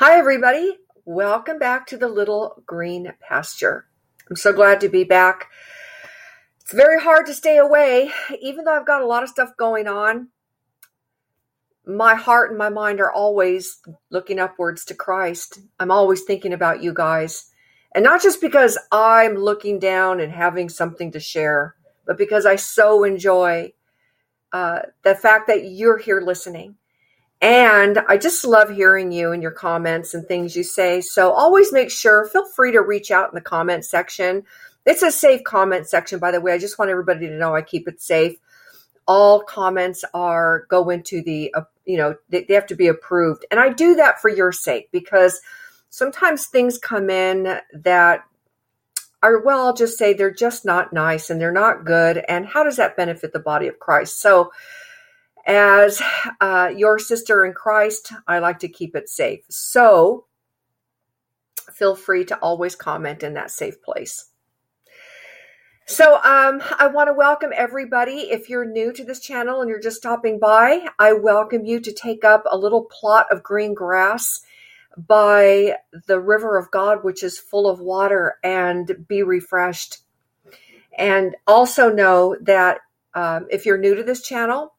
Hi, everybody. Welcome back to the Little Green Pasture. I'm so glad to be back. It's very hard to stay away, even though I've got a lot of stuff going on. My heart and my mind are always looking upwards to Christ. I'm always thinking about you guys. And not just because I'm looking down and having something to share, but because I so enjoy uh, the fact that you're here listening and I just love hearing you and your comments and things you say. So always make sure, feel free to reach out in the comment section. It's a safe comment section, by the way. I just want everybody to know I keep it safe. All comments are go into the, uh, you know, they, they have to be approved. And I do that for your sake because sometimes things come in that are, well, I'll just say they're just not nice and they're not good. And how does that benefit the body of Christ? So, as uh, your sister in Christ, I like to keep it safe. So feel free to always comment in that safe place. So, um, I want to welcome everybody. If you're new to this channel and you're just stopping by, I welcome you to take up a little plot of green grass by the river of God, which is full of water, and be refreshed. And also know that um, if you're new to this channel,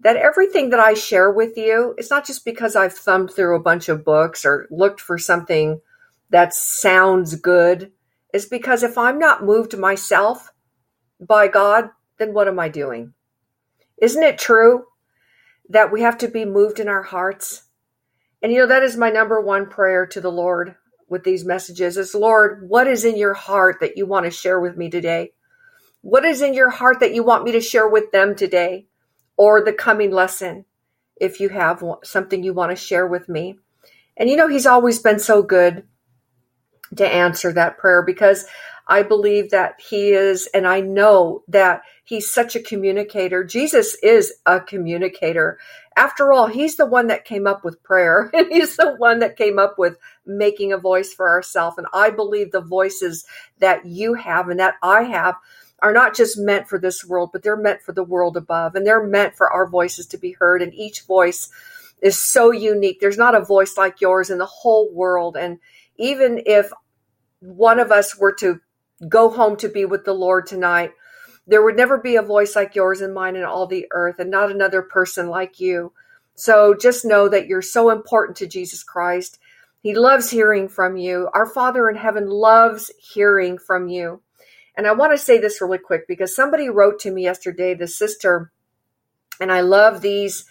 that everything that I share with you, it's not just because I've thumbed through a bunch of books or looked for something that sounds good. It's because if I'm not moved myself by God, then what am I doing? Isn't it true that we have to be moved in our hearts? And you know, that is my number one prayer to the Lord with these messages is Lord, what is in your heart that you want to share with me today? What is in your heart that you want me to share with them today? Or the coming lesson if you have something you want to share with me. And you know, He's always been so good to answer that prayer because I believe that He is, and I know that He's such a communicator. Jesus is a communicator. After all, He's the one that came up with prayer, and He's the one that came up with making a voice for ourselves. And I believe the voices that you have and that I have are not just meant for this world, but they're meant for the world above. And they're meant for our voices to be heard. And each voice is so unique. There's not a voice like yours in the whole world. And even if one of us were to go home to be with the Lord tonight, there would never be a voice like yours and mine in all the earth, and not another person like you. So just know that you're so important to Jesus Christ. He loves hearing from you. Our Father in heaven loves hearing from you. And I want to say this really quick because somebody wrote to me yesterday, the sister, and I love these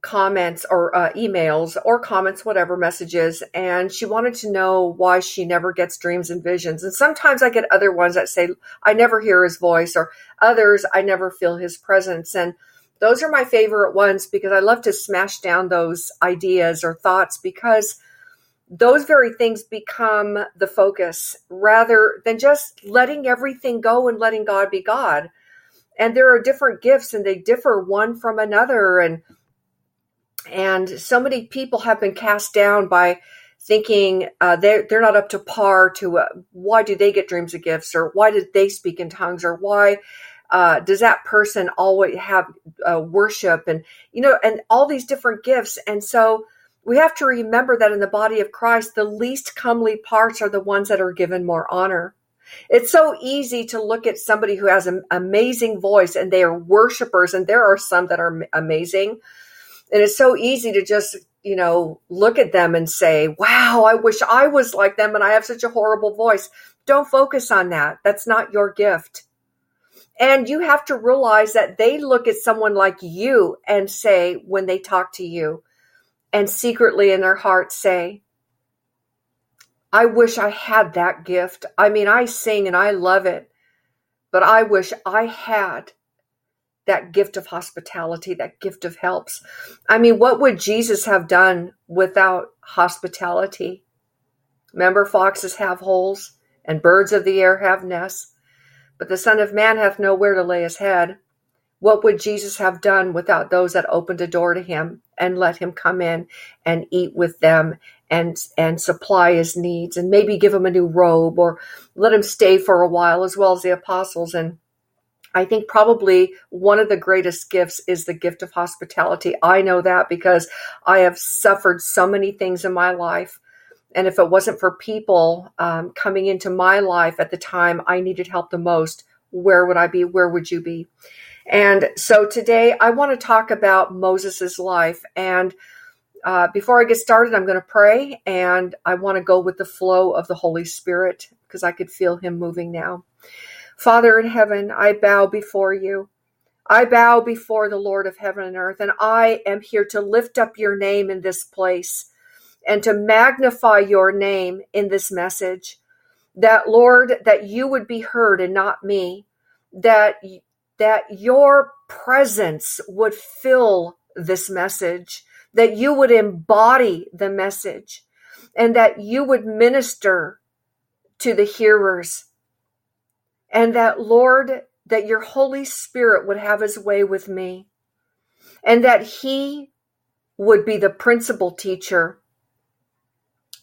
comments or uh, emails or comments, whatever messages. And she wanted to know why she never gets dreams and visions. And sometimes I get other ones that say, I never hear his voice, or others, I never feel his presence. And those are my favorite ones because I love to smash down those ideas or thoughts because those very things become the focus rather than just letting everything go and letting God be God. And there are different gifts and they differ one from another. And and so many people have been cast down by thinking uh, they're, they're not up to par to uh, why do they get dreams of gifts or why did they speak in tongues or why uh, does that person always have uh, worship and you know and all these different gifts and so we have to remember that in the body of Christ, the least comely parts are the ones that are given more honor. It's so easy to look at somebody who has an amazing voice and they are worshipers, and there are some that are amazing. And it's so easy to just, you know, look at them and say, wow, I wish I was like them and I have such a horrible voice. Don't focus on that. That's not your gift. And you have to realize that they look at someone like you and say, when they talk to you, and secretly in their hearts say, I wish I had that gift. I mean, I sing and I love it, but I wish I had that gift of hospitality, that gift of helps. I mean, what would Jesus have done without hospitality? Remember, foxes have holes and birds of the air have nests, but the Son of Man hath nowhere to lay his head. What would Jesus have done without those that opened a door to him and let him come in and eat with them and and supply his needs and maybe give him a new robe or let him stay for a while as well as the apostles and I think probably one of the greatest gifts is the gift of hospitality. I know that because I have suffered so many things in my life. And if it wasn't for people um, coming into my life at the time I needed help the most, where would I be? Where would you be? And so today I want to talk about Moses' life. And uh, before I get started, I'm going to pray and I want to go with the flow of the Holy Spirit because I could feel Him moving now. Father in heaven, I bow before you. I bow before the Lord of heaven and earth, and I am here to lift up your name in this place and to magnify your name in this message. That, Lord, that you would be heard and not me. That, that your presence would fill this message. That you would embody the message. And that you would minister to the hearers and that, Lord, that your Holy Spirit would have his way with me, and that he would be the principal teacher,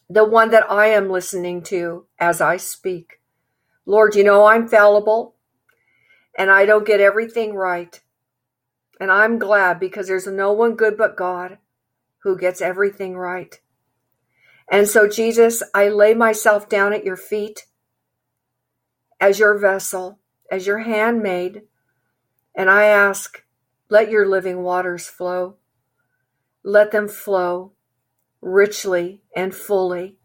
the one that I am listening to as I speak. Lord, you know I'm fallible and I don't get everything right. And I'm glad because there's no one good but God who gets everything right. And so, Jesus, I lay myself down at your feet as your vessel, as your handmaid, and I ask, let your living waters flow. Let them flow richly and fully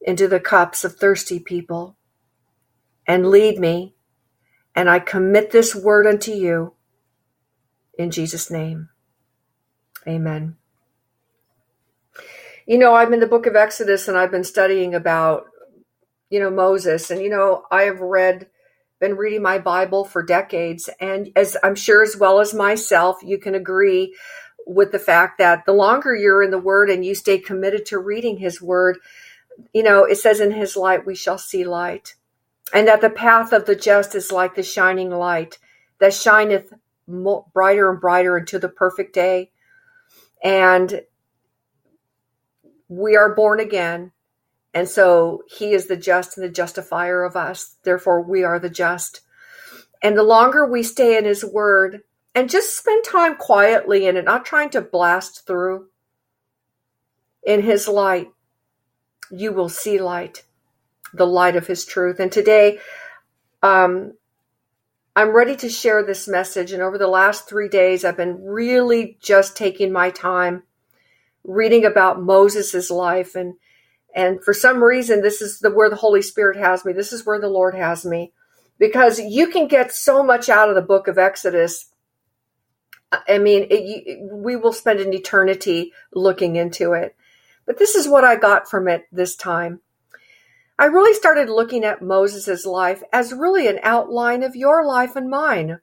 into the cups of thirsty people and lead me. And I commit this word unto you in Jesus' name. Amen. You know, I'm in the book of Exodus and I've been studying about you know, Moses. And, you know, I have read, been reading my Bible for decades. And as I'm sure, as well as myself, you can agree with the fact that the longer you're in the Word and you stay committed to reading His Word, you know, it says, in His light we shall see light. And that the path of the just is like the shining light that shineth brighter and brighter into the perfect day. And we are born again and so he is the just and the justifier of us. Therefore, we are the just. And the longer we stay in his word and just spend time quietly in it, not trying to blast through in his light, you will see light, the light of his truth. And today, um, I'm ready to share this message. And over the last three days, I've been really just taking my time reading about Moses' life and and for some reason, this is the where the Holy Spirit has me. This is where the Lord has me. Because you can get so much out of the book of Exodus. I mean, it, you, we will spend an eternity looking into it. But this is what I got from it this time. I really started looking at Moses' life as really an outline of your life and mine.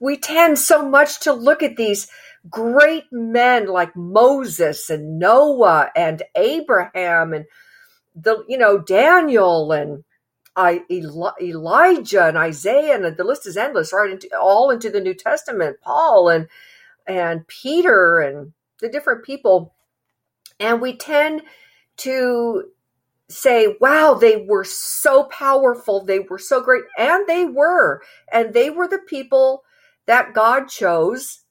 We tend so much to look at these great men like Moses and Noah and Abraham and the you know Daniel and I, Elijah and Isaiah and the list is endless right into all into the New Testament Paul and and Peter and the different people and we tend to say wow they were so powerful they were so great and they were and they were the people that God chose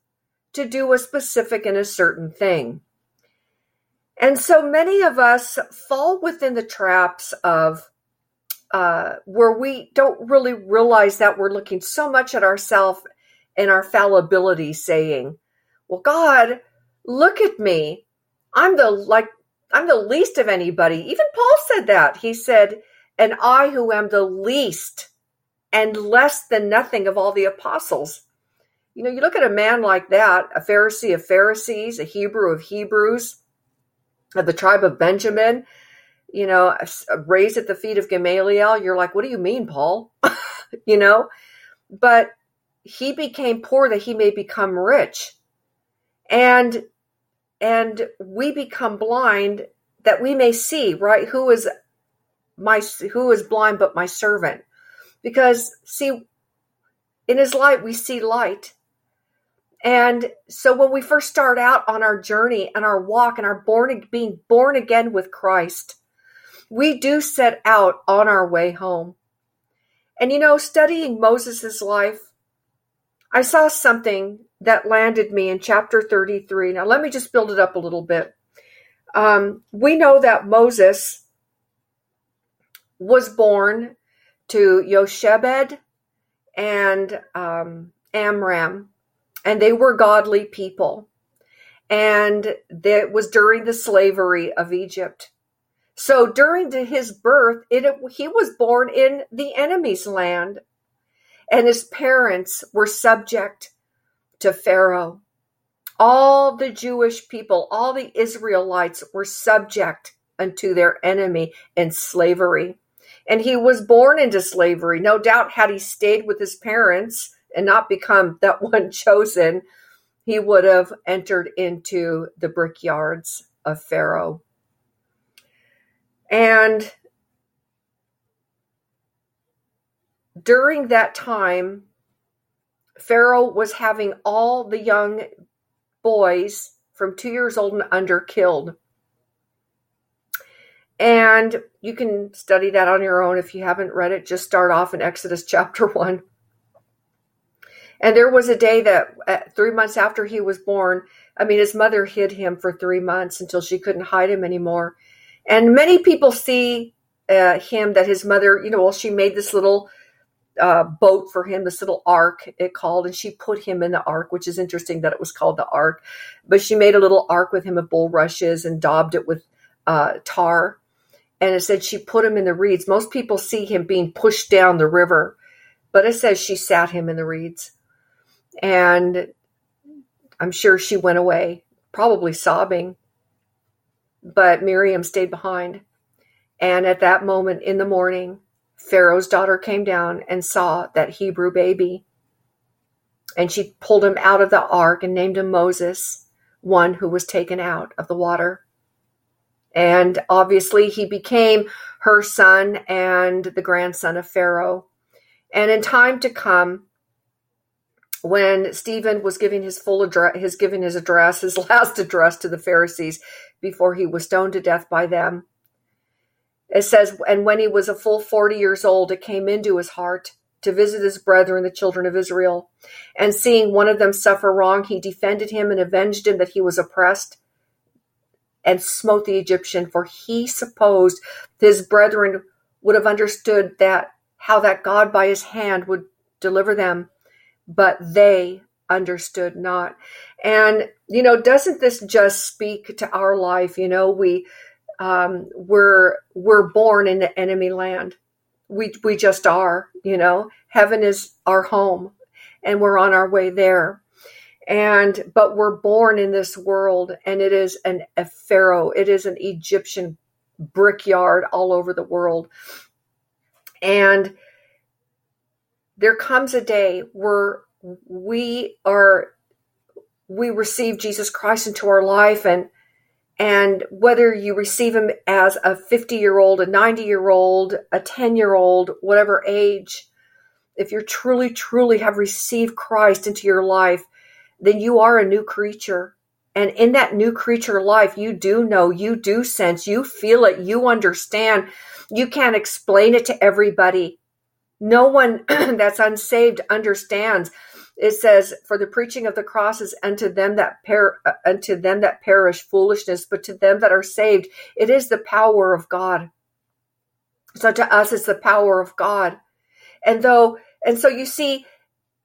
to do a specific and a certain thing. And so many of us fall within the traps of uh, where we don't really realize that we're looking so much at ourselves and our fallibility, saying, "Well, God, look at me. I'm the like I'm the least of anybody." Even Paul said that. He said, "And I who am the least and less than nothing of all the apostles." You know, you look at a man like that, a Pharisee of Pharisees, a Hebrew of Hebrews, of the tribe of Benjamin, you know, raised at the feet of Gamaliel, you're like, what do you mean, Paul? you know, but he became poor that he may become rich. And and we become blind that we may see, right? Who is my who is blind but my servant? Because see in his light we see light and so when we first start out on our journey and our walk and our born being born again with Christ, we do set out on our way home. And you know, studying Moses' life, I saw something that landed me in chapter 33. Now, let me just build it up a little bit. Um, we know that Moses was born to Yoshebed and um, Amram, and they were godly people. And that was during the slavery of Egypt. So during his birth, it, he was born in the enemy's land, and his parents were subject to Pharaoh. All the Jewish people, all the Israelites were subject unto their enemy in slavery. And he was born into slavery. No doubt, had he stayed with his parents and not become that one chosen, he would have entered into the brickyards of Pharaoh. And during that time, Pharaoh was having all the young boys from two years old and under killed. And you can study that on your own if you haven't read it. Just start off in Exodus chapter 1. And there was a day that uh, three months after he was born, I mean, his mother hid him for three months until she couldn't hide him anymore. And many people see uh, him that his mother, you know, well, she made this little uh, boat for him, this little ark, it called, and she put him in the ark, which is interesting that it was called the ark. But she made a little ark with him of bulrushes and daubed it with uh, tar. And it said she put him in the reeds. Most people see him being pushed down the river, but it says she sat him in the reeds. And I'm sure she went away, probably sobbing. But Miriam stayed behind. And at that moment in the morning, Pharaoh's daughter came down and saw that Hebrew baby. And she pulled him out of the ark and named him Moses, one who was taken out of the water. And obviously, he became her son and the grandson of Pharaoh. And in time to come, when Stephen was giving his full address, his giving his address, his last address to the Pharisees before he was stoned to death by them, it says, and when he was a full 40 years old, it came into his heart to visit his brethren, the children of Israel. And seeing one of them suffer wrong, he defended him and avenged him that he was oppressed and smote the Egyptian, for he supposed his brethren would have understood that how that God by his hand would deliver them, but they understood not. And, you know, doesn't this just speak to our life? You know, we, um, we're we're born in the enemy land. We we just are, you know. Heaven is our home, and we're on our way there. And but we're born in this world, and it is an a pharaoh. It is an Egyptian brickyard all over the world, and there comes a day where we are we receive Jesus Christ into our life and and whether you receive him as a 50 year old, a 90 year old, a 10 year old, whatever age, if you truly, truly have received Christ into your life, then you are a new creature. And in that new creature life, you do know, you do sense, you feel it, you understand. You can't explain it to everybody. No one that's unsaved understands it says, "For the preaching of the cross is unto them that per- uh, unto them that perish foolishness, but to them that are saved, it is the power of God." So to us, it's the power of God, and though, and so you see,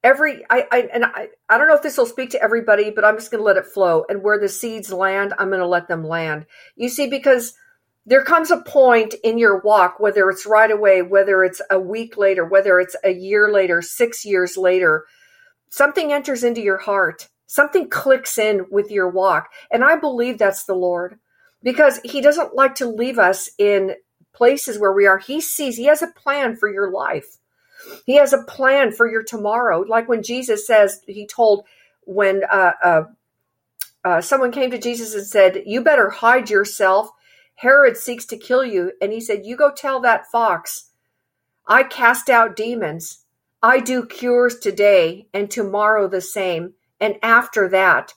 every I, I and I, I don't know if this will speak to everybody, but I'm just going to let it flow. And where the seeds land, I'm going to let them land. You see, because there comes a point in your walk, whether it's right away, whether it's a week later, whether it's a year later, six years later something enters into your heart, something clicks in with your walk. And I believe that's the Lord because He doesn't like to leave us in places where we are. He sees, He has a plan for your life. He has a plan for your tomorrow. Like when Jesus says, He told when uh, uh, uh, someone came to Jesus and said, You better hide yourself. Herod seeks to kill you. And he said, You go tell that fox, I cast out demons I do cures today and tomorrow the same, and after that,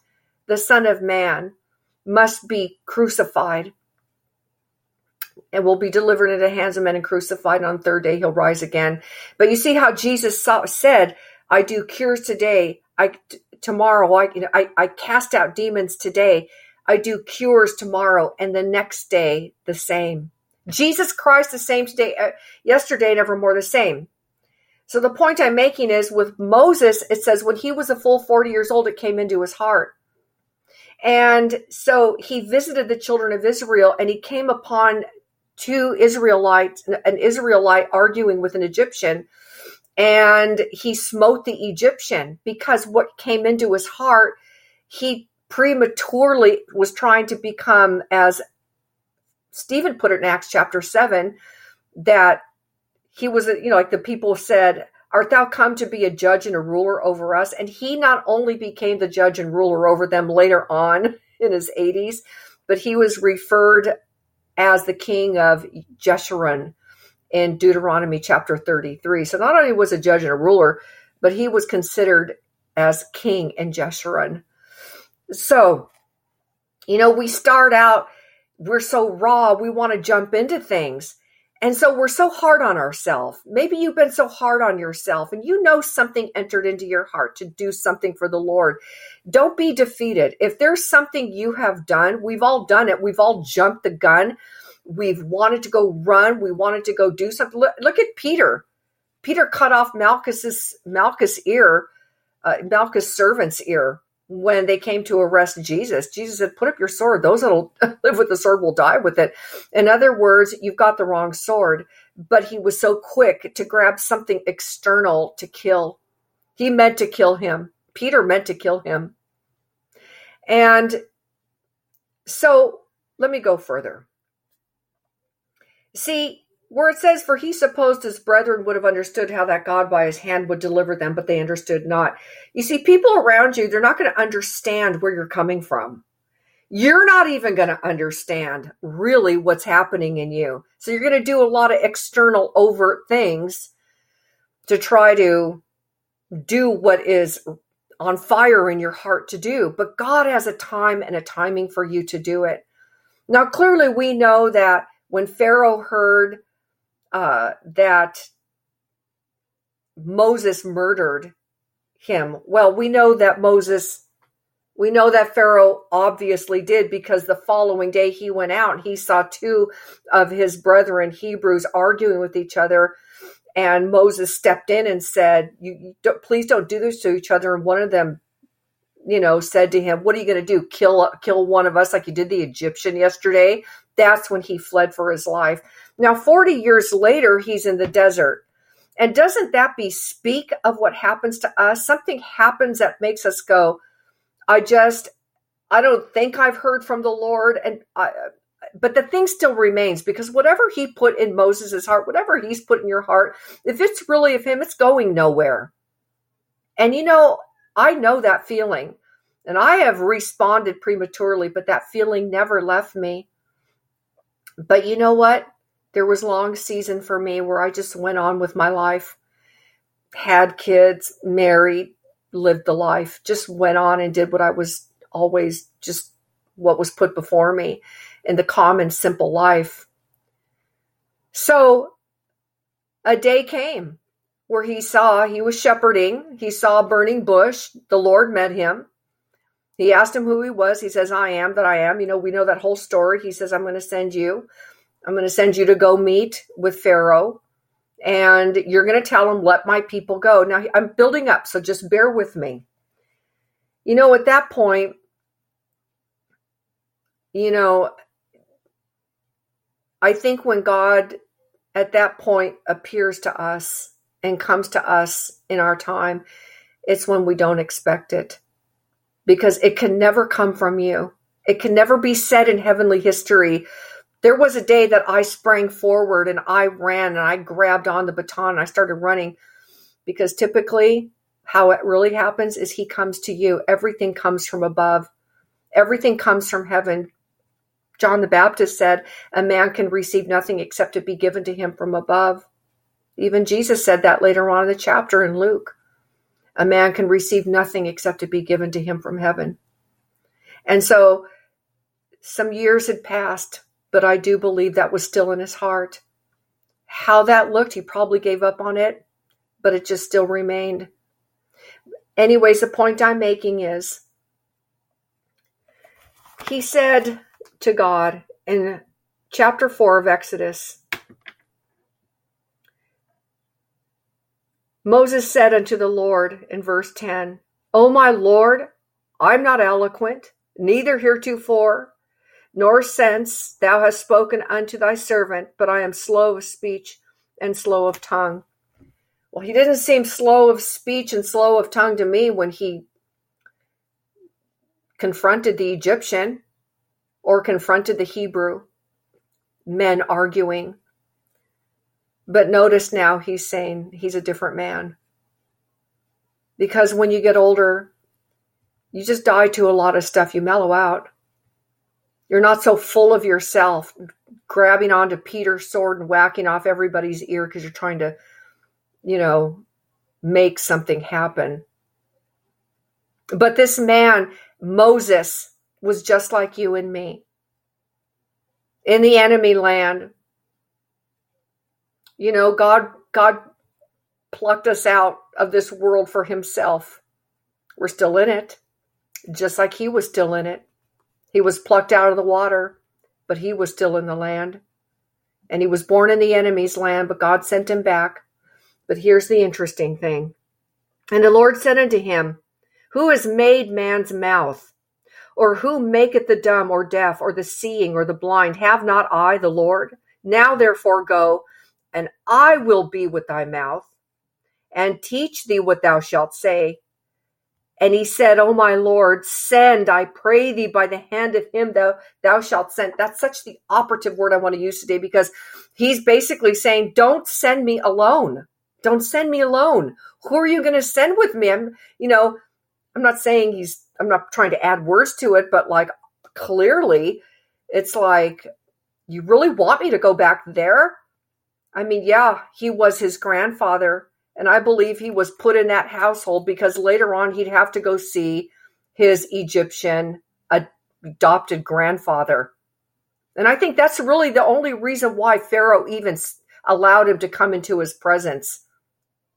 the Son of Man must be crucified. and will be delivered into the hands of men and crucified. And on the third day, he'll rise again. But you see how Jesus saw, said, I do cures today. I, t- tomorrow, I, you know, I, I cast out demons today. I do cures tomorrow. And the next day, the same. Jesus Christ, the same today, uh, yesterday, and evermore the same. So the point I'm making is with Moses, it says when he was a full 40 years old, it came into his heart. And so he visited the children of Israel and he came upon two Israelites, an Israelite arguing with an Egyptian, and he smote the Egyptian because what came into his heart, he prematurely was trying to become, as Stephen put it in Acts chapter 7, that he was, you know, like the people said, Art thou come to be a judge and a ruler over us? And he not only became the judge and ruler over them later on in his 80s, but he was referred as the king of Jeshurun in Deuteronomy chapter 33. So not only was a judge and a ruler, but he was considered as king in Jeshurun. So, you know, we start out, we're so raw, we want to jump into things. And so we're so hard on ourselves. Maybe you've been so hard on yourself and you know something entered into your heart to do something for the Lord. Don't be defeated. If there's something you have done, we've all done it. We've all jumped the gun. We've wanted to go run. We wanted to go do something. Look, look at Peter. Peter cut off Malchus's Malchus ear, uh, Malchus' servant's ear when they came to arrest Jesus. Jesus said, Put up your sword. Those that'll live with the sword will die with it. In other words, you've got the wrong sword. But he was so quick to grab something external to kill. He meant to kill him. Peter meant to kill him. And so let me go further. See, where it says, For he supposed his brethren would have understood how that God by his hand would deliver them, but they understood not. You see, people around you, they're not going to understand where you're coming from. You're not even going to understand really what's happening in you. So you're going to do a lot of external overt things to try to do what is on fire in your heart to do. But God has a time and a timing for you to do it. Now, clearly, we know that when Pharaoh heard uh, that Moses murdered him. Well, we know that Moses, we know that Pharaoh obviously did because the following day he went out and he saw two of his brethren, Hebrews, arguing with each other. And Moses stepped in and said, "You, don't, please don't do this to each other." And one of them, you know, said to him, "What are you going to do? Kill kill one of us like you did the Egyptian yesterday?" That's when he fled for his life. Now, 40 years later, he's in the desert. And doesn't that bespeak of what happens to us? Something happens that makes us go, I just, I don't think I've heard from the Lord. And I, but the thing still remains because whatever he put in Moses' heart, whatever he's put in your heart, if it's really of him, it's going nowhere. And you know, I know that feeling. And I have responded prematurely, but that feeling never left me. But you know what? There was long season for me where I just went on with my life, had kids, married, lived the life, just went on and did what I was always just what was put before me in the common simple life. So a day came where he saw he was shepherding, he saw a burning bush, the Lord met him. He asked him who he was. He says, I am that I am. You know, we know that whole story. He says, I'm going to send you. I'm going to send you to go meet with Pharaoh and you're going to tell him, let my people go. Now, I'm building up, so just bear with me. You know, at that point, you know, I think when God at that point appears to us and comes to us in our time, it's when we don't expect it because it can never come from you. It can never be said in heavenly history there was a day that I sprang forward and I ran and I grabbed on the baton and I started running because typically how it really happens is he comes to you. Everything comes from above. Everything comes from heaven. John the Baptist said, A man can receive nothing except to be given to him from above. Even Jesus said that later on in the chapter in Luke. A man can receive nothing except to be given to him from heaven. And so some years had passed but I do believe that was still in his heart. How that looked, he probably gave up on it, but it just still remained. Anyways, the point I'm making is he said to God in chapter 4 of Exodus, Moses said unto the Lord in verse 10, O my Lord, I'm not eloquent, neither heretofore, nor since thou hast spoken unto thy servant, but I am slow of speech and slow of tongue. Well, he didn't seem slow of speech and slow of tongue to me when he confronted the Egyptian or confronted the Hebrew men arguing. But notice now he's saying he's a different man. Because when you get older, you just die to a lot of stuff. You mellow out. You're not so full of yourself, grabbing onto Peter's sword and whacking off everybody's ear because you're trying to, you know, make something happen. But this man, Moses, was just like you and me in the enemy land. You know, God God plucked us out of this world for himself. We're still in it, just like he was still in it. He was plucked out of the water, but he was still in the land. And he was born in the enemy's land, but God sent him back. But here's the interesting thing. And the Lord said unto him, Who has made man's mouth? Or who maketh the dumb or deaf or the seeing or the blind? Have not I the Lord? Now therefore go, and I will be with thy mouth, and teach thee what thou shalt say. And he said, O my Lord, send, I pray thee, by the hand of him thou, thou shalt send. That's such the operative word I want to use today because he's basically saying, Don't send me alone. Don't send me alone. Who are you going to send with me? I'm, you know, I'm not saying he's I'm not trying to add words to it, but like clearly it's like, you really want me to go back there? I mean, yeah, he was his grandfather, and I believe he was put in that household because later on he'd have to go see his Egyptian adopted grandfather. And I think that's really the only reason why Pharaoh even allowed him to come into his presence.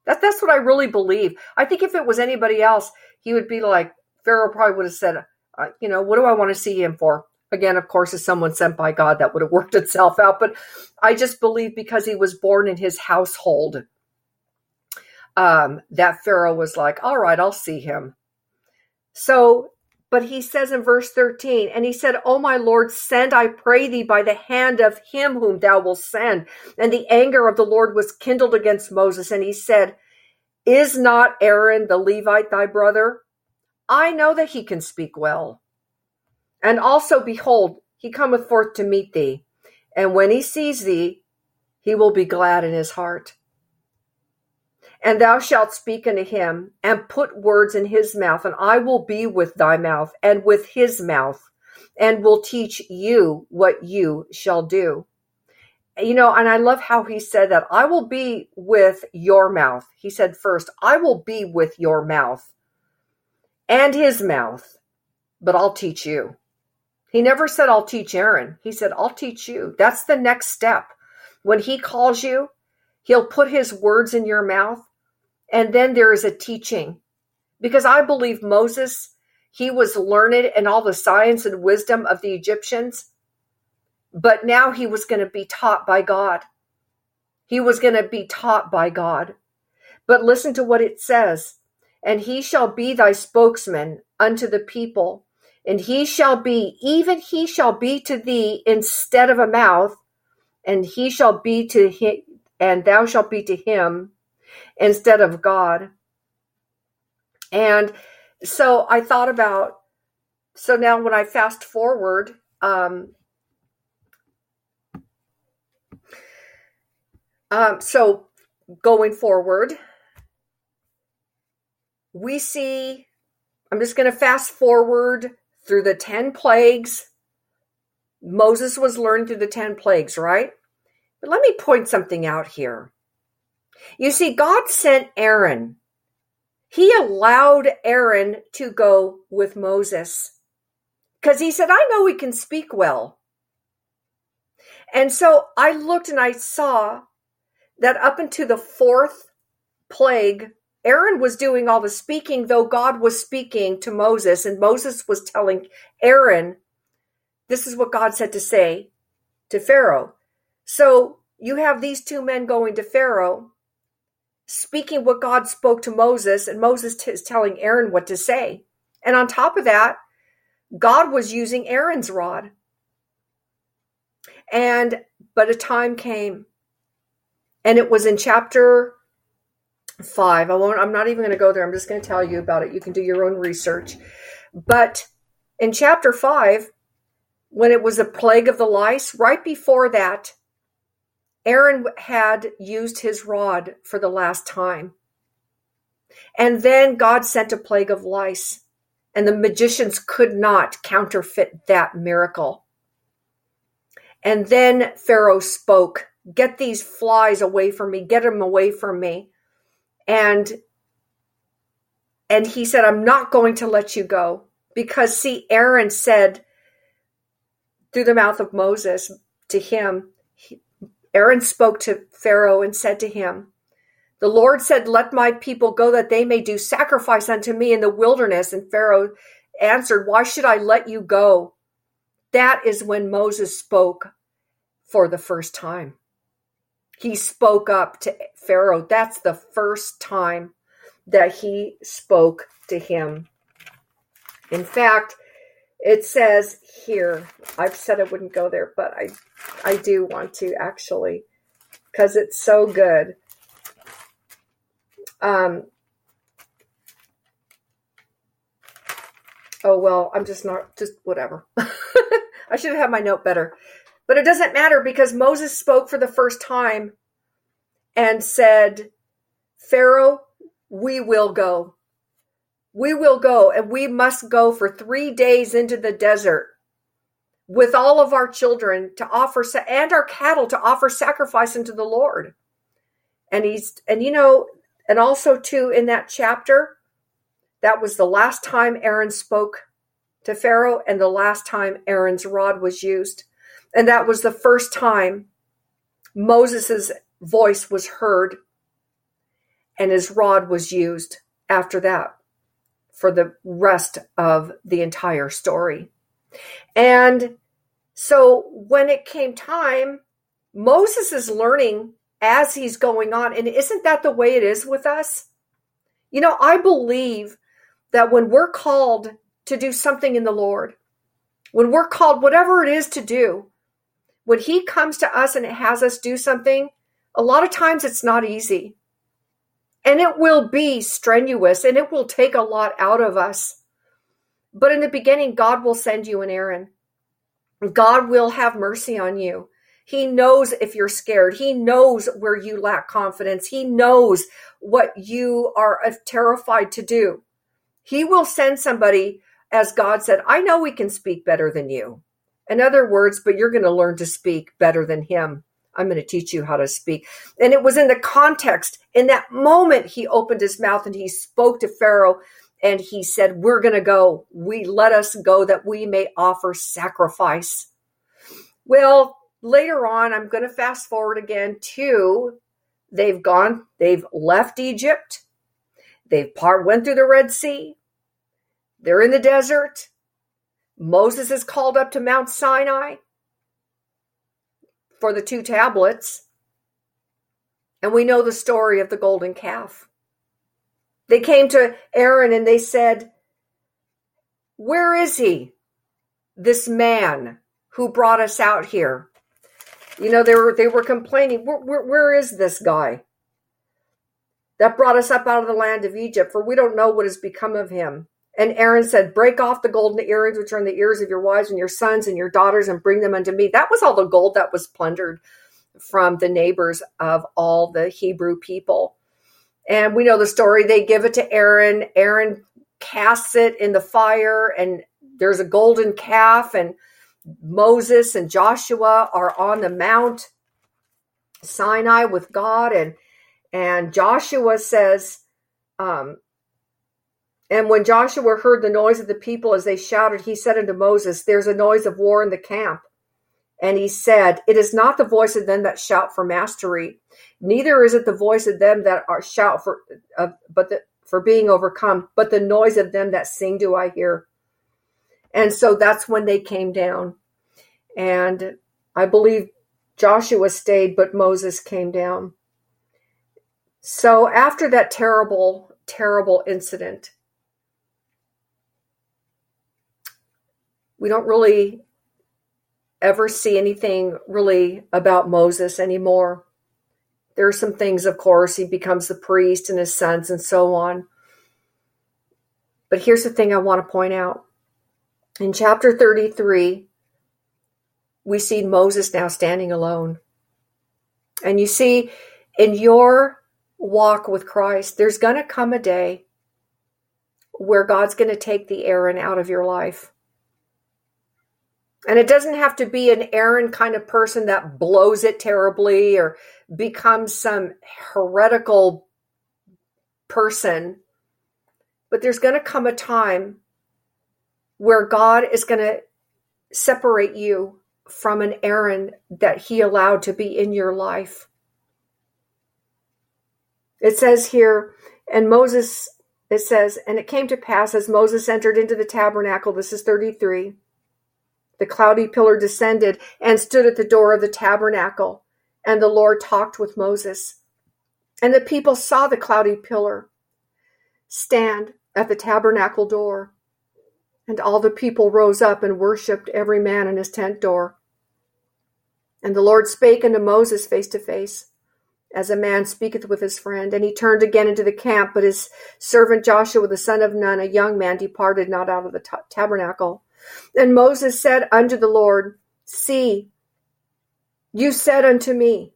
That, that's what I really believe. I think if it was anybody else, he would be like, Pharaoh probably would have said, uh, you know, what do I want to see him for? Again, of course, as someone sent by God, that would have worked itself out. But I just believe because he was born in his household, um, that Pharaoh was like, all right, I'll see him. So, but he says in verse 13, and he said, O my Lord, send, I pray thee, by the hand of him whom thou wilt send. And the anger of the Lord was kindled against Moses, and he said, Is not Aaron the Levite thy brother? I know that he can speak well. And also, behold, he cometh forth to meet thee. And when he sees thee, he will be glad in his heart. And thou shalt speak unto him, and put words in his mouth, and I will be with thy mouth, and with his mouth, and will teach you what you shall do. You know, and I love how he said that I will be with your mouth. He said first, I will be with your mouth and his mouth, but I'll teach you. He never said, I'll teach Aaron. He said, I'll teach you. That's the next step. When he calls you, he'll put his words in your mouth, and then there is a teaching. Because I believe Moses, he was learned in all the science and wisdom of the Egyptians, but now he was going to be taught by God. He was going to be taught by God. But listen to what it says and he shall be thy spokesman unto the people. And he shall be, even he shall be to thee instead of a mouth, and he shall be to him, and thou shalt be to him instead of God. And so I thought about, so now when I fast forward, um, um, so going forward, we see, I'm just going to fast forward through the 10 plagues. Moses was learned through the 10 plagues, right? But let me point something out here. You see, God sent Aaron. He allowed Aaron to go with Moses because he said, I know he can speak well. And so I looked and I saw that up into the fourth plague, Aaron was doing all the speaking, though God was speaking to Moses, and Moses was telling Aaron, This is what God said to say to Pharaoh. So you have these two men going to Pharaoh, speaking what God spoke to Moses, and Moses t- is telling Aaron what to say. And on top of that, God was using Aaron's rod. And but a time came, and it was in chapter five. I won't. I'm not even going to go there. I'm just going to tell you about it. You can do your own research. But in chapter five, when it was a plague of the lice, right before that, Aaron had used his rod for the last time. And then God sent a plague of lice, and the magicians could not counterfeit that miracle. And then Pharaoh spoke, Get these flies away from me, get them away from me. And and he said, I'm not going to let you go. Because see, Aaron said through the mouth of Moses to him, Aaron spoke to Pharaoh and said to him, The Lord said, Let my people go that they may do sacrifice unto me in the wilderness. And Pharaoh answered, Why should I let you go? That is when Moses spoke for the first time. He spoke up to Pharaoh. That's the first time that he spoke to him. In fact, it says here, I've said I wouldn't go there, but I I do want to actually because it's so good. Um Oh well, I'm just not just whatever. I should have had my note better. But it doesn't matter because Moses spoke for the first time and said, Pharaoh, we will go. We will go, and we must go for three days into the desert with all of our children to offer and our cattle to offer sacrifice unto the Lord. And he's and you know, and also too in that chapter, that was the last time Aaron spoke to Pharaoh and the last time Aaron's rod was used. And that was the first time Moses' voice was heard and his rod was used after that for the rest of the entire story. And so when it came time, Moses is learning as he's going on. And isn't that the way it is with us? You know, I believe that when we're called to do something in the Lord, when we're called, whatever it is to do, when He comes to us and has us do something, a lot of times it's not easy. And it will be strenuous and it will take a lot out of us. But in the beginning, God will send you an Aaron. God will have mercy on you. He knows if you're scared. He knows where you lack confidence. He knows what you are uh, terrified to do. He will send somebody, as God said, I know we can speak better than you. In other words, but you're going to learn to speak better than him. I'm going to teach you how to speak. And it was in the context, in that moment, he opened his mouth and he spoke to Pharaoh and he said, We're going to go. We let us go that we may offer sacrifice. Well, later on, I'm going to fast forward again to they've gone, they've left Egypt, they've part went through the Red Sea, they're in the desert. Moses is called up to Mount Sinai for the two tablets. And we know the story of the golden calf. They came to Aaron and they said, Where is he? This man who brought us out here. You know, they were they were complaining, where, where, where is this guy that brought us up out of the land of Egypt? For we don't know what has become of him. And Aaron said, Break off the golden earrings which are in the ears of your wives and your sons and your daughters and bring them unto me. That was all the gold that was plundered from the neighbors of all the Hebrew people. And we know the story. They give it to Aaron. Aaron casts it in the fire, and there's a golden calf, and Moses and Joshua are on the Mount Sinai with God, and and Joshua says, um, and when Joshua heard the noise of the people as they shouted, he said unto Moses, There's a noise of war in the camp. And he said, It is not the voice of them that shout for mastery, neither is it the voice of them that are shout for, uh, but the, for being overcome, but the noise of them that sing do I hear. And so that's when they came down. And I believe Joshua stayed, but Moses came down. So after that terrible, terrible incident, we don't really ever see anything really about Moses anymore. There are some things, of course, he becomes the priest and his sons and so on. But here's the thing I want to point out. In chapter 33, we see Moses now standing alone. And you see, in your walk with Christ, there's going to come a day where God's going to take the Aaron out of your life. And it doesn't have to be an Aaron kind of person that blows it terribly or becomes some heretical person. But there's going to come a time where God is going to separate you from an Aaron that he allowed to be in your life. It says here, and Moses, it says, and it came to pass as Moses entered into the tabernacle, this is 33 the cloudy pillar descended and stood at the door of the tabernacle, and the Lord talked with Moses. And the people saw the cloudy pillar stand at the tabernacle door. And all the people rose up and worshipped every man in his tent door. And the Lord spake unto Moses face to face, as a man speaketh with his friend. And he turned again into the camp, but his servant Joshua the son of Nun, a young man, departed not out of the t- tabernacle. And Moses said unto the Lord, See, you said unto me,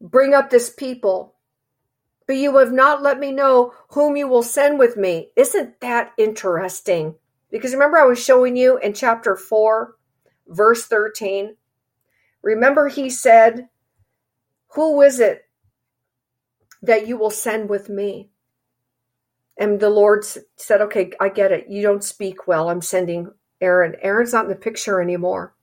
Bring up this people, but you have not let me know whom you will send with me. Isn't that interesting? Because remember, I was showing you in chapter 4, verse 13. Remember, he said, Who is it that you will send with me? And the Lord said, Okay, I get it. You don't speak well. I'm sending Aaron. Aaron's not in the picture anymore.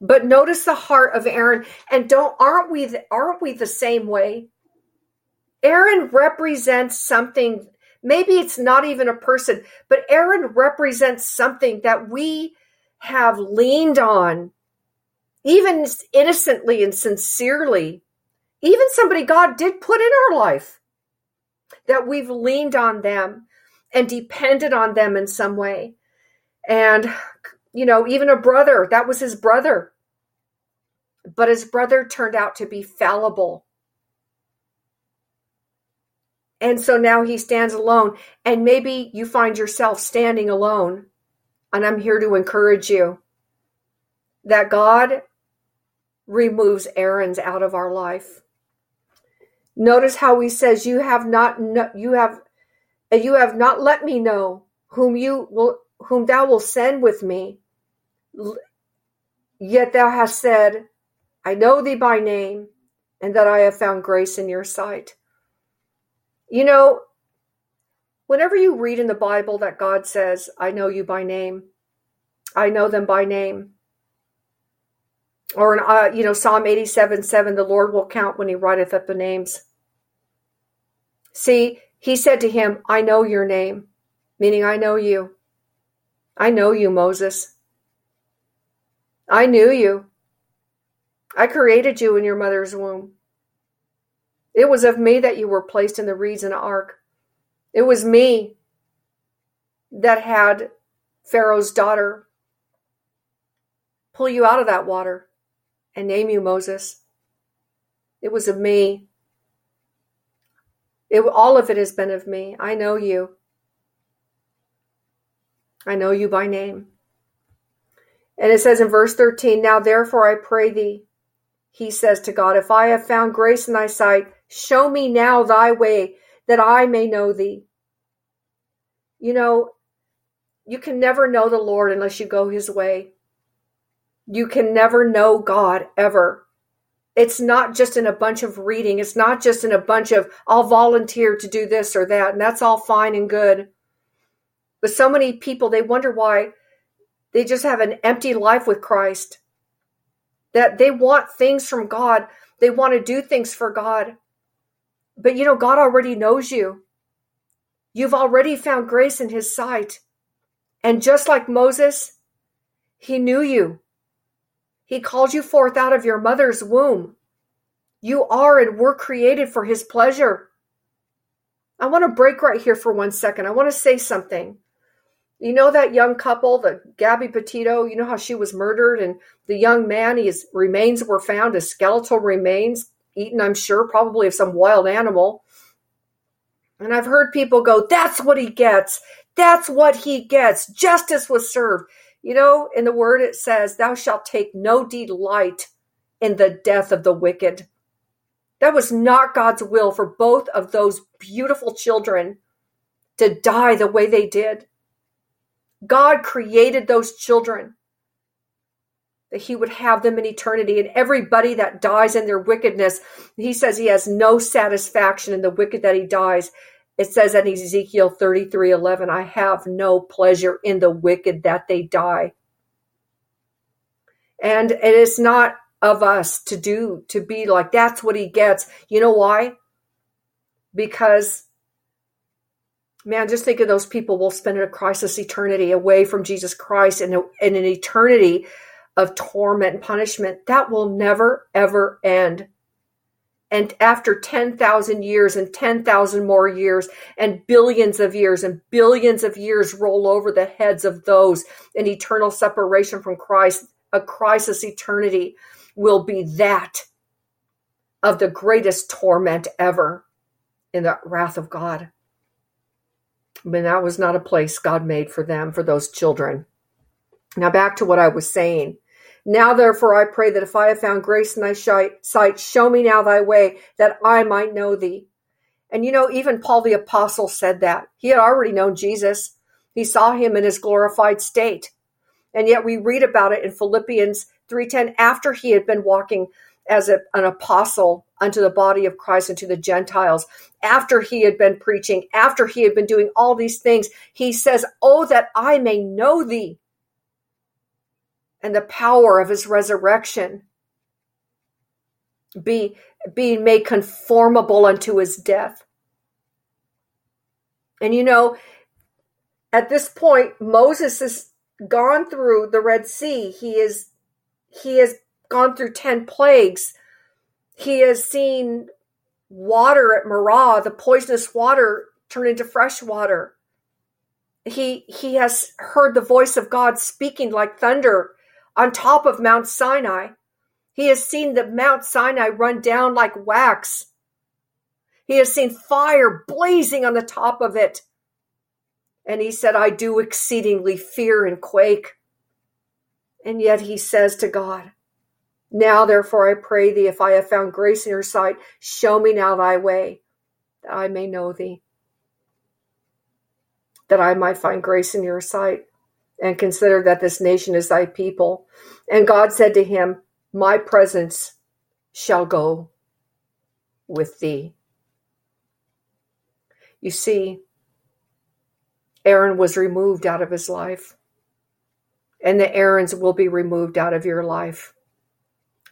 But notice the heart of Aaron. And don't aren't we aren't we the same way? Aaron represents something. Maybe it's not even a person, but Aaron represents something that we have leaned on, even innocently and sincerely. Even somebody God did put in our life that we've leaned on them and depended on them in some way. And, you know, even a brother, that was his brother. But his brother turned out to be fallible. And so now he stands alone. And maybe you find yourself standing alone. And I'm here to encourage you that God removes Aaron's out of our life. Notice how he says, "You have not, you have, you have not let me know whom you will, whom thou will send with me. Yet thou hast said, I know thee by name, and that I have found grace in your sight." You know, whenever you read in the Bible that God says, "I know you by name," I know them by name or in uh, you know psalm 87 7 the lord will count when he writeth up the names see he said to him i know your name meaning i know you. I know you moses. I knew you. I created you in your mother's womb. It was of me that you were placed in the reeds the ark. It was me that had pharaoh's daughter pull you out of that water and name you Moses. It was of me. It, all of it has been of me. I know you. I know you by name. And it says in verse 13, Now therefore I pray thee, he says to God, If I have found grace in thy sight, show me now thy way, that I may know thee. You know, you can never know the Lord unless you go his way. You can never know God ever. It's not just in a bunch of reading. It's not just in a bunch of, I'll volunteer to do this or that. And that's all fine and good. But so many people, they wonder why they just have an empty life with Christ. That they want things from God, they want to do things for God. But you know, God already knows you. You've already found grace in His sight. And just like Moses, He knew you. He called you forth out of your mother's womb. You are and were created for His pleasure. I want to break right here for one second. I want to say something. You know that young couple, the Gabby Petito, you know how she was murdered and the young man, his remains were found as skeletal remains, eaten, I'm sure, probably of some wild animal. And I've heard people go, that's what he gets. That's what he gets. Justice was served. You know, in the word it says, Thou shalt take no delight in the death of the wicked. That was not God's will for both of those beautiful children to die the way they did. God created those children that he would have them in eternity. And everybody that dies in their wickedness, he says he has no satisfaction in the wicked that he dies. It says in Ezekiel 33 11, I have no pleasure in the wicked that they die. And it is not of us to do, to be like, that's what he gets. You know why? Because, man, just think of those people will spend a crisis eternity away from Jesus Christ and in an eternity of torment and punishment that will never, ever end. And after 10,000 years and 10,000 more years and billions of years and billions of years roll over the heads of those in eternal separation from Christ, a crisis eternity will be that of the greatest torment ever in the wrath of God. But that was not a place God made for them, for those children. Now, back to what I was saying. Now, therefore, I pray that if I have found grace in thy sight, show me now thy way, that I might know thee. And you know, even Paul the Apostle said that. He had already known Jesus, he saw him in his glorified state. And yet we read about it in Philippians 3:10 after he had been walking as a, an apostle unto the body of Christ and to the Gentiles, after he had been preaching, after he had been doing all these things, he says, Oh, that I may know thee and the power of his resurrection, be being made conformable unto his death. And you know, at this point, Moses has gone through the Red Sea. He is he has gone through 10 plagues. He has seen water at Marah, the poisonous water, turn into fresh water. He, he has heard the voice of God speaking like thunder on top of Mount Sinai. He has seen the Mount Sinai run down like wax. He has seen fire blazing on the top of it. And he said, I do exceedingly fear and quake. And yet he says to God, Now therefore I pray thee, if I have found grace in your sight, show me now thy way, that I may know thee, that I might find grace in your sight, and consider that this nation is thy people. And God said to him, My presence shall go with thee. You see, Aaron was removed out of his life and the Aarons will be removed out of your life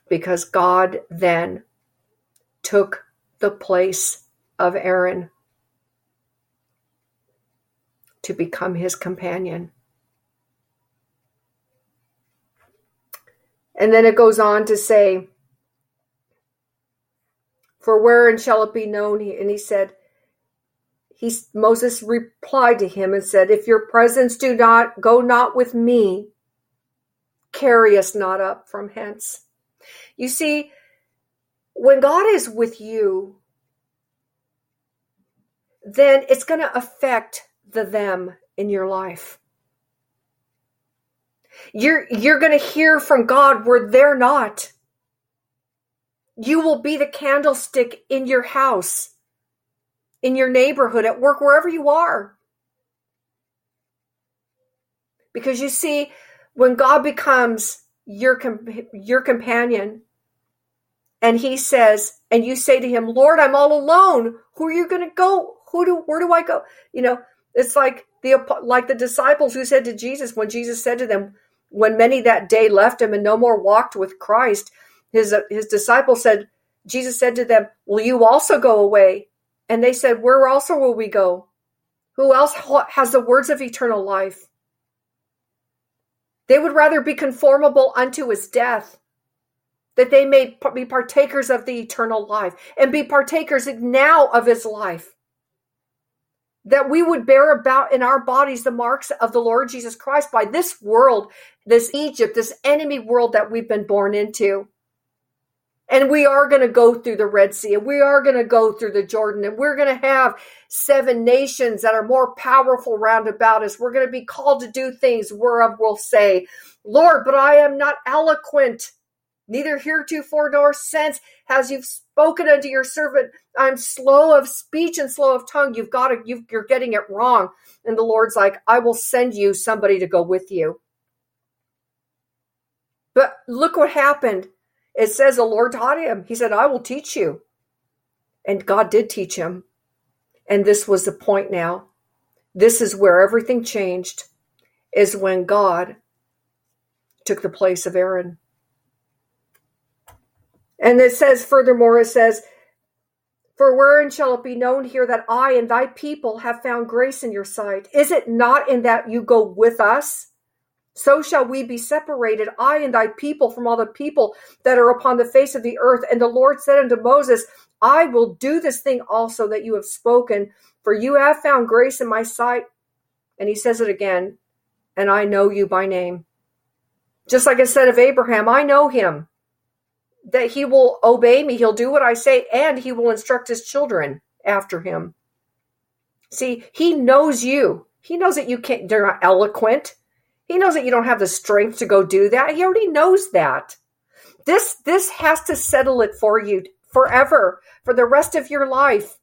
because God then took the place of Aaron to become his companion. And then it goes on to say, For wherein shall it be known? And he said, he, Moses replied to him and said, If your presence do not go not with me, carry us not up from hence. You see, when God is with you, then it's going to affect the them in your life. You're you're going to hear from God where they're not. You will be the candlestick in your house, in your neighborhood, at work, wherever you are. Because you see, when God becomes your your companion and he says and you say to him lord i'm all alone who are you going to go who do where do i go you know it's like the like the disciples who said to jesus when jesus said to them when many that day left him and no more walked with Christ, his, uh, his disciples said, Jesus said to them, Will you also go away? And they said, Where also will we go? Who else has the words of eternal life? They would rather be conformable unto his death, that they may be partakers of the eternal life and be partakers now of his life. That we would bear about in our bodies the marks of the Lord Jesus Christ by this world, this Egypt, this enemy world that we've been born into. And we are going to go through the Red Sea and we are going to go through the Jordan and we're going to have seven nations that are more powerful round about us. We're going to be called to do things whereof we'll say, Lord, but I am not eloquent, neither heretofore nor since has you've spoken unto your servant. I'm slow of speech and slow of tongue. You've got to, you you're getting it wrong. And the Lord's like, I will send you somebody to go with you. But look what happened it says the Lord taught him. He said, I will teach you. And God did teach him. And this was the point now. This is where everything changed, is when God took the place of Aaron. And it says, furthermore, it says, For wherein shall it be known here that I and thy people have found grace in your sight? Is it not in that you go with us? So shall we be separated, I and thy people, from all the people that are upon the face of the earth. And the Lord said unto Moses, I will do this thing also that you have spoken, for you have found grace in my sight. And he says it again, and I know you by name. Just like I said of Abraham, I know him, that he will obey me, he'll do what I say, and he will instruct his children after him. See, he knows you. He knows that you can't, they're not eloquent. He knows that you don't have the strength to go do that. He already knows that. This this has to settle it for you forever, for the rest of your life.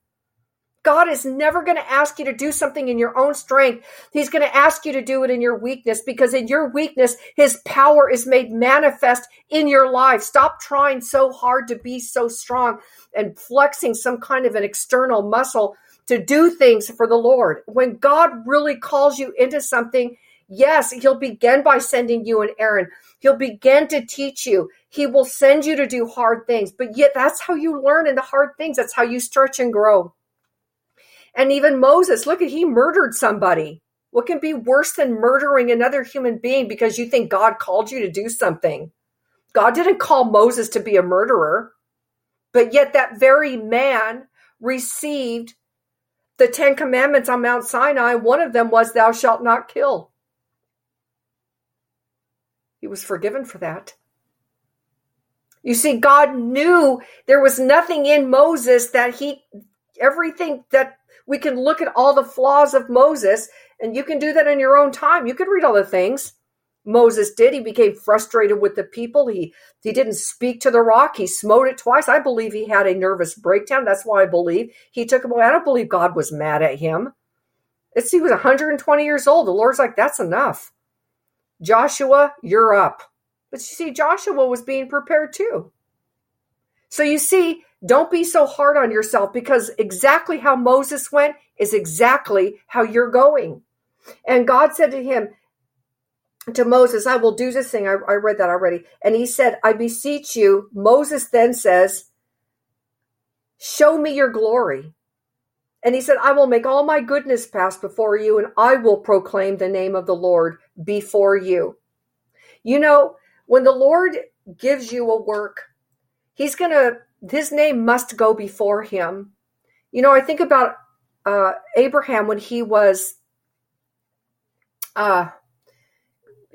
God is never going to ask you to do something in your own strength. He's going to ask you to do it in your weakness because in your weakness, his power is made manifest in your life. Stop trying so hard to be so strong and flexing some kind of an external muscle to do things for the Lord. When God really calls you into something, Yes, he'll begin by sending you and Aaron. He'll begin to teach you. He will send you to do hard things. But yet, that's how you learn in the hard things. That's how you stretch and grow. And even Moses, look at he murdered somebody. What can be worse than murdering another human being because you think God called you to do something? God didn't call Moses to be a murderer. But yet, that very man received the Ten Commandments on Mount Sinai. One of them was, Thou shalt not kill. He was forgiven for that. You see, God knew there was nothing in Moses that he, everything that we can look at all the flaws of Moses, and you can do that in your own time. You can read all the things Moses did. He became frustrated with the people. He he didn't speak to the rock. He smote it twice. I believe he had a nervous breakdown. That's why I believe he took him away. I don't believe God was mad at him. It's he was 120 years old. The Lord's like, that's enough. Joshua, you're up. But you see, Joshua was being prepared too. So you see, don't be so hard on yourself because exactly how Moses went is exactly how you're going. And God said to him, to Moses, I will do this thing. I, I read that already. And he said, I beseech you. Moses then says, Show me your glory. And he said, I will make all my goodness pass before you, and I will proclaim the name of the Lord before you. You know, when the Lord gives you a work, he's going to, his name must go before him. You know, I think about uh, Abraham when he was, uh,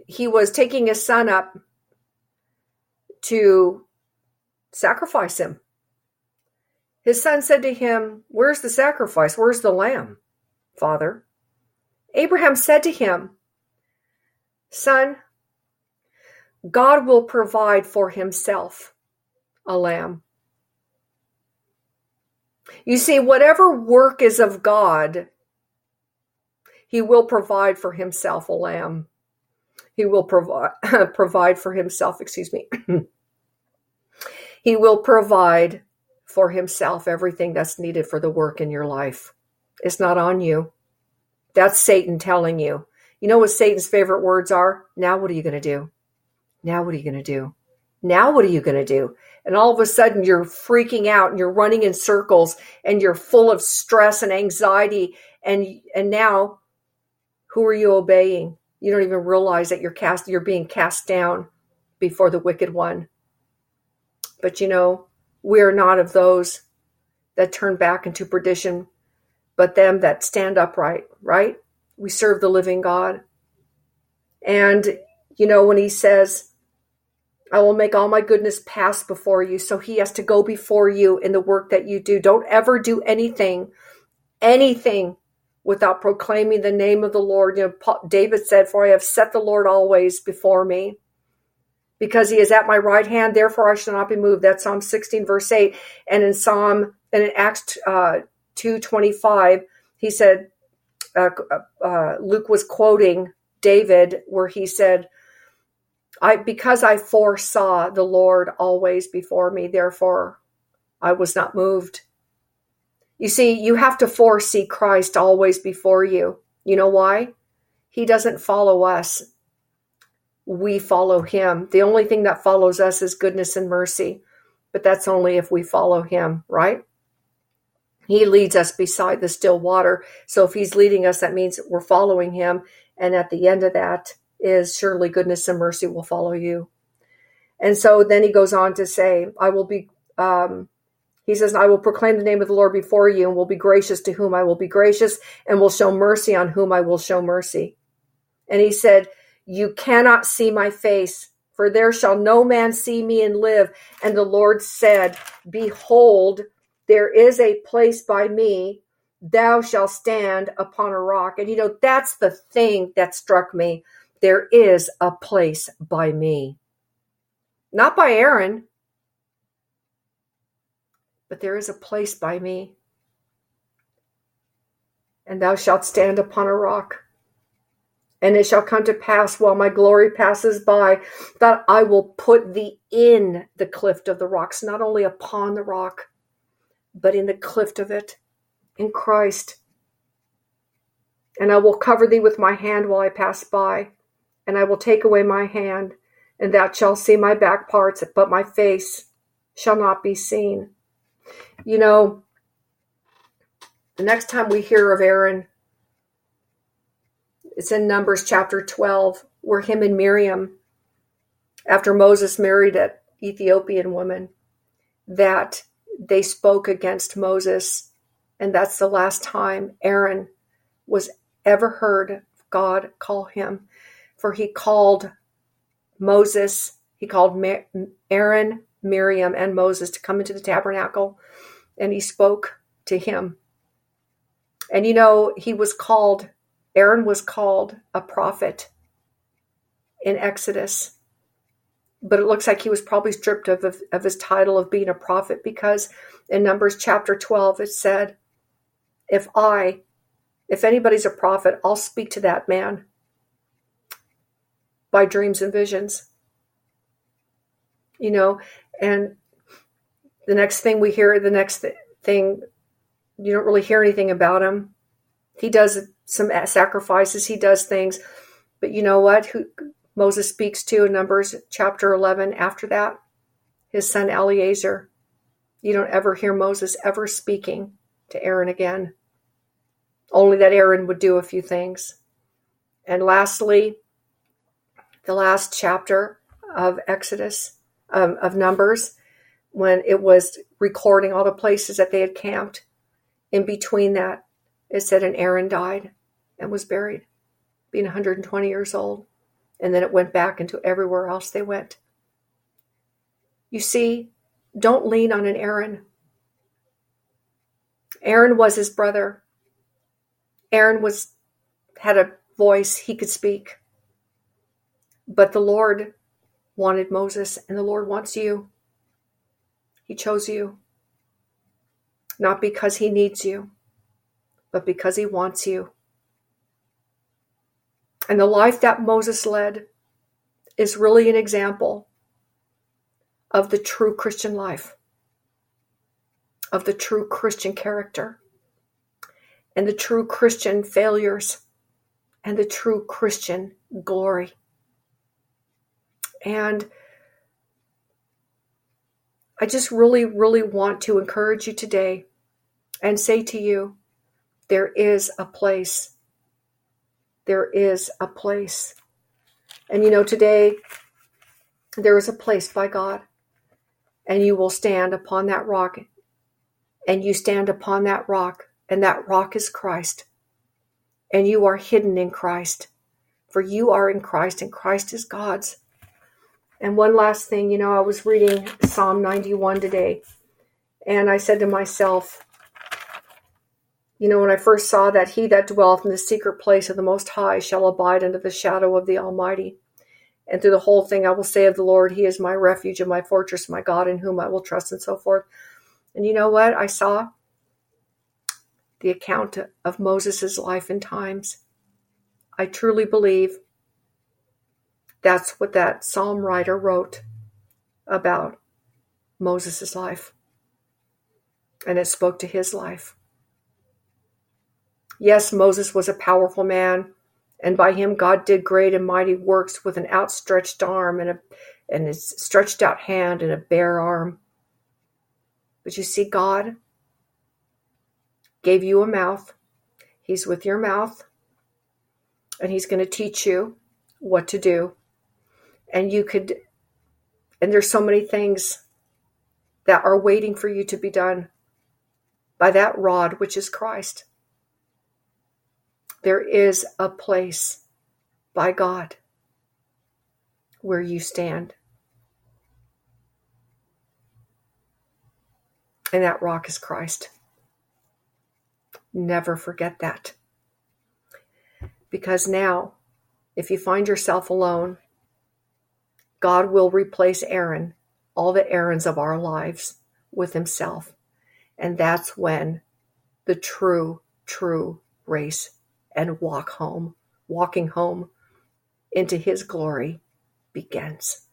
he was taking his son up to sacrifice him. His son said to him, Where's the sacrifice? Where's the lamb, father? Abraham said to him, Son, God will provide for himself a lamb. You see, whatever work is of God, he will provide for himself a lamb. He will provide provide for himself, excuse me. he will provide for himself everything that's needed for the work in your life. It's not on you. That's Satan telling you. You know what Satan's favorite words are? Now what are you going to do? Now what are you going to do? Now what are you going to do? And all of a sudden you're freaking out and you're running in circles and you're full of stress and anxiety and and now who are you obeying? You don't even realize that you're cast you're being cast down before the wicked one. But you know, we are not of those that turn back into perdition, but them that stand upright, right? We serve the living God. And, you know, when he says, I will make all my goodness pass before you. So he has to go before you in the work that you do. Don't ever do anything, anything without proclaiming the name of the Lord. You know, David said, For I have set the Lord always before me because he is at my right hand, therefore I shall not be moved. That's Psalm 16, verse 8. And in Psalm, and in Acts uh, 2.25, he said, uh, uh, Luke was quoting David where he said, I because I foresaw the Lord always before me, therefore I was not moved. You see, you have to foresee Christ always before you. You know why? He doesn't follow us we follow him. The only thing that follows us is goodness and mercy, but that's only if we follow him, right? He leads us beside the still water. So if he's leading us, that means we're following him. And at the end of that is surely goodness and mercy will follow you. And so then he goes on to say, I will be, um, he says, I will proclaim the name of the Lord before you and will be gracious to whom I will be gracious and will show mercy on whom I will show mercy. And he said, you cannot see my face, for there shall no man see me and live. And the Lord said, Behold, there is a place by me. Thou shalt stand upon a rock. And you know, that's the thing that struck me. There is a place by me. Not by Aaron, but there is a place by me. And thou shalt stand upon a rock. And it shall come to pass while my glory passes by that I will put thee in the clift of the rocks, not only upon the rock, but in the clift of it, in Christ. And I will cover thee with my hand while I pass by, and I will take away my hand, and thou shalt see my back parts, but my face shall not be seen. You know, the next time we hear of Aaron, it's in Numbers chapter 12, where him and Miriam, after Moses married an Ethiopian woman, that they spoke against Moses. And that's the last time Aaron was ever heard God call him. For he called Moses, he called Aaron, Miriam, and Moses to come into the tabernacle, and he spoke to him. And you know, he was called Aaron was called a prophet in Exodus, but it looks like he was probably stripped of, of, of his title of being a prophet because in Numbers chapter 12 it said, If I, if anybody's a prophet, I'll speak to that man by dreams and visions. You know, and the next thing we hear, the next thing, you don't really hear anything about him. He does some sacrifices, he does things. But you know what? Who Moses speaks to in Numbers chapter 11 after that? His son Eleazar. You don't ever hear Moses ever speaking to Aaron again. Only that Aaron would do a few things. And lastly, the last chapter of Exodus, um, of Numbers, when it was recording all the places that they had camped. In between that, it said, and Aaron died and was buried, being 120 years old. And then it went back into everywhere else they went. You see, don't lean on an Aaron. Aaron was his brother. Aaron was had a voice, he could speak. But the Lord wanted Moses, and the Lord wants you. He chose you. Not because he needs you, but because he wants you. And the life that Moses led is really an example of the true Christian life, of the true Christian character, and the true Christian failures and the true Christian glory. And I just really, really want to encourage you today and say to you, there is a place. There is a place. And you know, today, there is a place by God, and you will stand upon that rock, and you stand upon that rock, and that rock is Christ and you are hidden in Christ. For you are in Christ, and Christ is God's. And one last thing, you know, I was reading Psalm 91 today, and I said to myself, you know, when I first saw that he that dwelleth in the secret place of the Most High shall abide under the shadow of the Almighty. And through the whole thing, I will say of the Lord, He is my refuge and my fortress, my God, in whom I will trust, and so forth. And you know what I saw? the account of Moses' life and times. I truly believe that's what that psalm writer wrote about Moses' life. And it spoke to his life. Yes, Moses was a powerful man, and by him God did great and mighty works with an outstretched arm and a and a stretched out hand and a bare arm. But you see, God gave you a mouth. He's with your mouth and he's going to teach you what to do. And you could, and there's so many things that are waiting for you to be done by that rod, which is Christ. There is a place by God where you stand. And that rock is Christ. Never forget that. Because now, if you find yourself alone, God will replace Aaron, all the Aarons of our lives, with himself. And that's when the true, true race and walk home, walking home into his glory begins.